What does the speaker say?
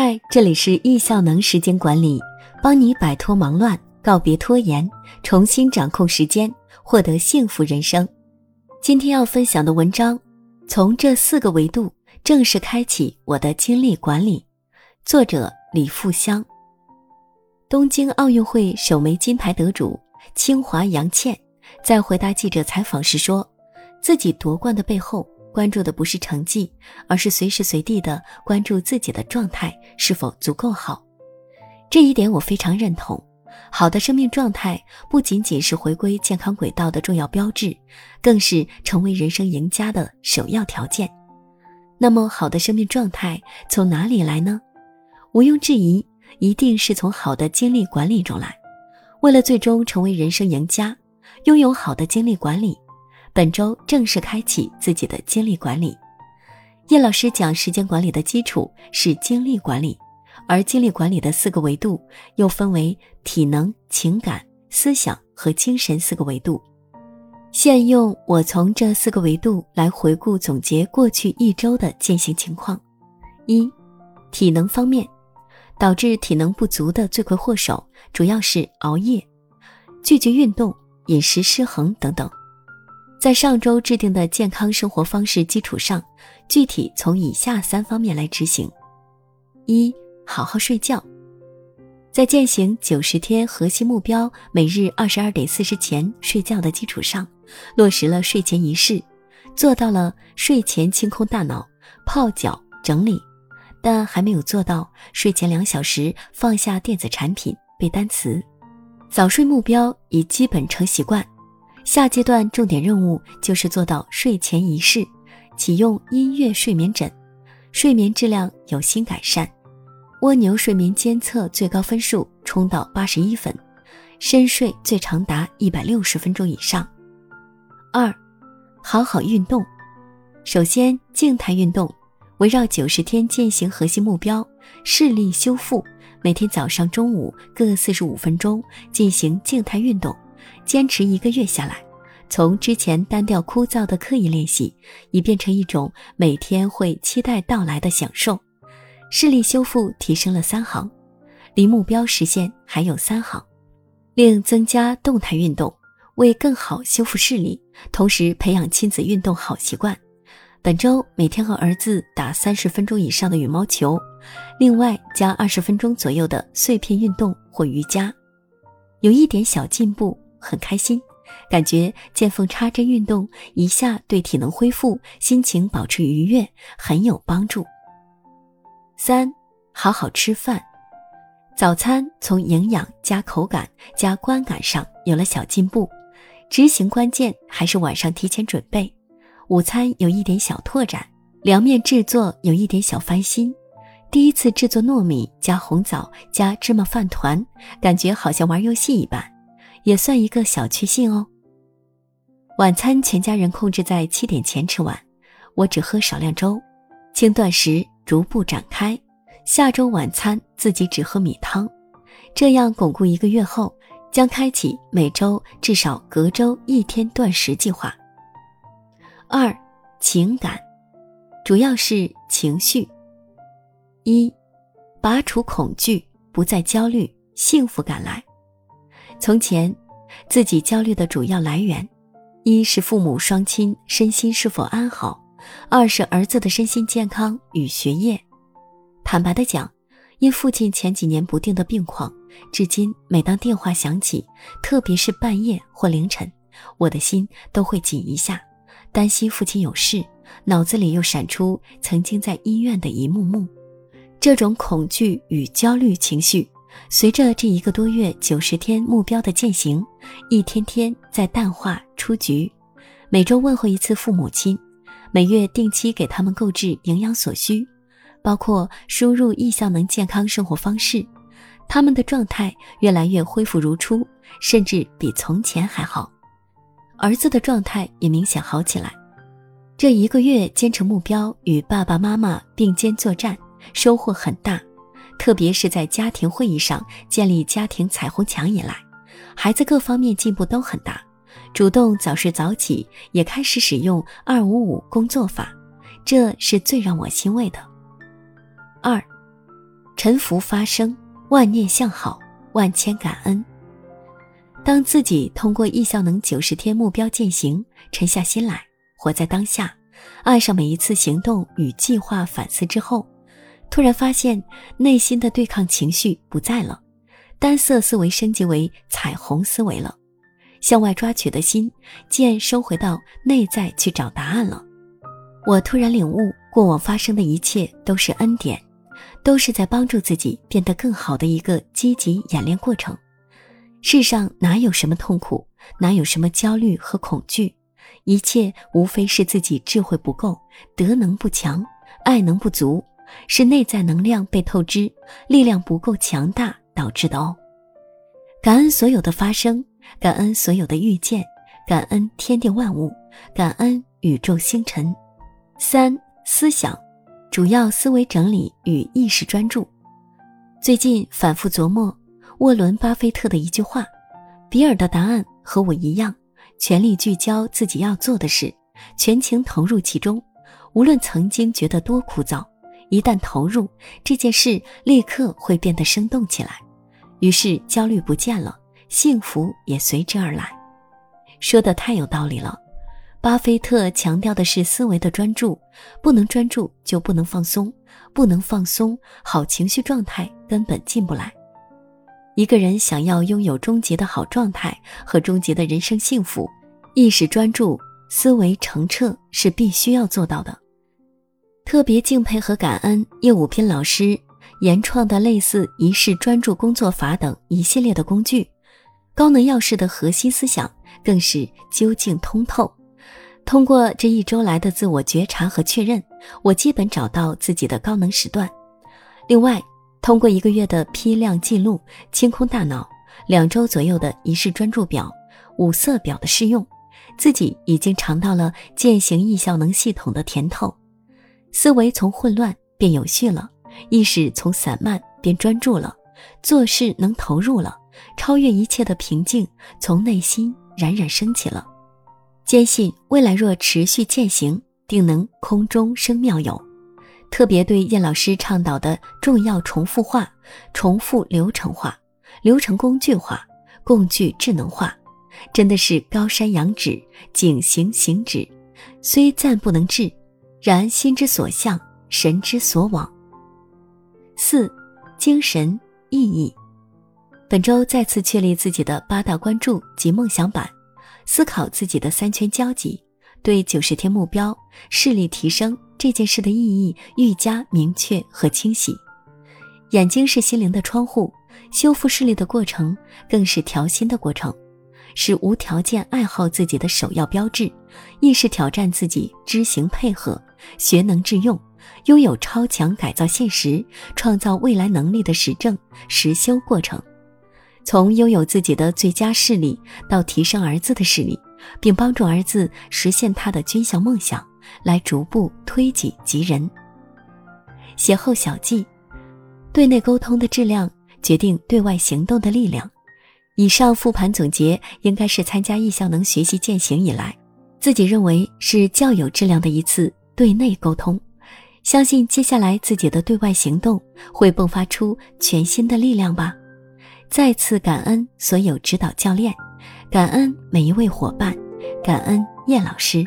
嗨，这里是易效能时间管理，帮你摆脱忙乱，告别拖延，重新掌控时间，获得幸福人生。今天要分享的文章，从这四个维度正式开启我的精力管理。作者李富香。东京奥运会首枚金牌得主清华杨倩，在回答记者采访时说，自己夺冠的背后。关注的不是成绩，而是随时随地的关注自己的状态是否足够好。这一点我非常认同。好的生命状态不仅仅是回归健康轨道的重要标志，更是成为人生赢家的首要条件。那么，好的生命状态从哪里来呢？毋庸置疑，一定是从好的精力管理中来。为了最终成为人生赢家，拥有好的精力管理。本周正式开启自己的精力管理。叶老师讲时间管理的基础是精力管理，而精力管理的四个维度又分为体能、情感、思想和精神四个维度。现用我从这四个维度来回顾总结过去一周的践行情况。一、体能方面，导致体能不足的罪魁祸首主要是熬夜、拒绝运动、饮食失衡等等。在上周制定的健康生活方式基础上，具体从以下三方面来执行：一、好好睡觉。在践行九十天核心目标，每日二十二点四十前睡觉的基础上，落实了睡前仪式，做到了睡前清空大脑、泡脚整理，但还没有做到睡前两小时放下电子产品背单词。早睡目标已基本成习惯。下阶段重点任务就是做到睡前仪式，启用音乐睡眠枕，睡眠质量有新改善，蜗牛睡眠监测最高分数冲到八十一分，深睡最长达一百六十分钟以上。二，好好运动，首先静态运动，围绕九十天践行核心目标，视力修复，每天早上、中午各四十五分钟进行静态运动。坚持一个月下来，从之前单调枯燥的刻意练习，已变成一种每天会期待到来的享受。视力修复提升了三行，离目标实现还有三行。另增加动态运动，为更好修复视力，同时培养亲子运动好习惯。本周每天和儿子打三十分钟以上的羽毛球，另外加二十分钟左右的碎片运动或瑜伽，有一点小进步。很开心，感觉见缝插针运动一下对体能恢复、心情保持愉悦很有帮助。三，好好吃饭，早餐从营养加口感加观感上有了小进步，执行关键还是晚上提前准备。午餐有一点小拓展，凉面制作有一点小翻新，第一次制作糯米加红枣加芝麻饭团，感觉好像玩游戏一般。也算一个小确幸哦。晚餐全家人控制在七点前吃完，我只喝少量粥，轻断食逐步展开。下周晚餐自己只喝米汤，这样巩固一个月后，将开启每周至少隔周一天断食计划。二，情感，主要是情绪。一，拔除恐惧，不再焦虑，幸福感来。从前，自己焦虑的主要来源，一是父母双亲身心是否安好，二是儿子的身心健康与学业。坦白的讲，因父亲前几年不定的病况，至今每当电话响起，特别是半夜或凌晨，我的心都会紧一下，担心父亲有事，脑子里又闪出曾经在医院的一幕幕，这种恐惧与焦虑情绪。随着这一个多月九十天目标的践行，一天天在淡化出局。每周问候一次父母亲，每月定期给他们购置营养所需，包括输入易效能健康生活方式，他们的状态越来越恢复如初，甚至比从前还好。儿子的状态也明显好起来。这一个月坚持目标，与爸爸妈妈并肩作战，收获很大。特别是在家庭会议上建立家庭彩虹墙以来，孩子各方面进步都很大，主动早睡早起，也开始使用二五五工作法，这是最让我欣慰的。二，沉浮发生，万念向好，万千感恩。当自己通过易效能九十天目标践行，沉下心来，活在当下，爱上每一次行动与计划反思之后，突然发现内心的对抗情绪不在了，单色思维升级为彩虹思维了，向外抓取的心渐收回到内在去找答案了。我突然领悟，过往发生的一切都是恩典，都是在帮助自己变得更好的一个积极演练过程。世上哪有什么痛苦，哪有什么焦虑和恐惧，一切无非是自己智慧不够，德能不强，爱能不足，是内在能量被透支，力量不够强大导致的哦。感恩所有的发生，感恩所有的遇见，感恩天地万物，感恩宇宙星辰。三思想，主要思维整理与意识专注。最近反复琢磨沃伦·巴菲特的一句话：“比尔的答案和我一样，全力聚焦自己要做的事，全情投入其中。无论曾经觉得多枯燥，一旦投入这件事，立刻会变得生动起来。于是焦虑不见了，幸福也随之而来。”说的太有道理了。巴菲特强调的是思维的专注，不能专注就不能放松，不能放松，好情绪状态根本进不来。一个人想要拥有终极的好状态和终极的人生幸福，意识专注、思维澄澈是必须要做到的。特别敬佩和感恩叶武斌老师研创的类似仪式专注工作法等一系列的工具，高能要事的核心思想更是究竟通透。通过这一周来的自我觉察和确认，我基本找到自己的高能时段。另外，通过一个月的批量记录、清空大脑，两周左右的仪式专注表、五色表的试用，自己已经尝到了践行易效能系统的甜头。思维从混乱变有序了，意识从散漫变专注了，做事能投入了，超越一切的平静从内心冉冉升起了。坚信未来若持续践行，定能空中生妙有。特别对叶老师倡导的重要重复化、重复流程化、流程工具化、工具智能化，真的是高山仰止，景行行止。虽暂不能至，然心之所向，神之所往。四、精神意义。本周再次确立自己的八大关注及梦想版。思考自己的三圈交集，对九十天目标视力提升这件事的意义愈加明确和清晰。眼睛是心灵的窗户，修复视力的过程更是调心的过程，是无条件爱好自己的首要标志，亦是挑战自己知行配合、学能致用、拥有超强改造现实、创造未来能力的实证实修过程。从拥有自己的最佳视力，到提升儿子的视力，并帮助儿子实现他的军校梦想，来逐步推己及人。写后小记：对内沟通的质量决定对外行动的力量。以上复盘总结，应该是参加易效能学习践行以来，自己认为是较有质量的一次对内沟通。相信接下来自己的对外行动会迸发出全新的力量吧。再次感恩所有指导教练，感恩每一位伙伴，感恩叶老师。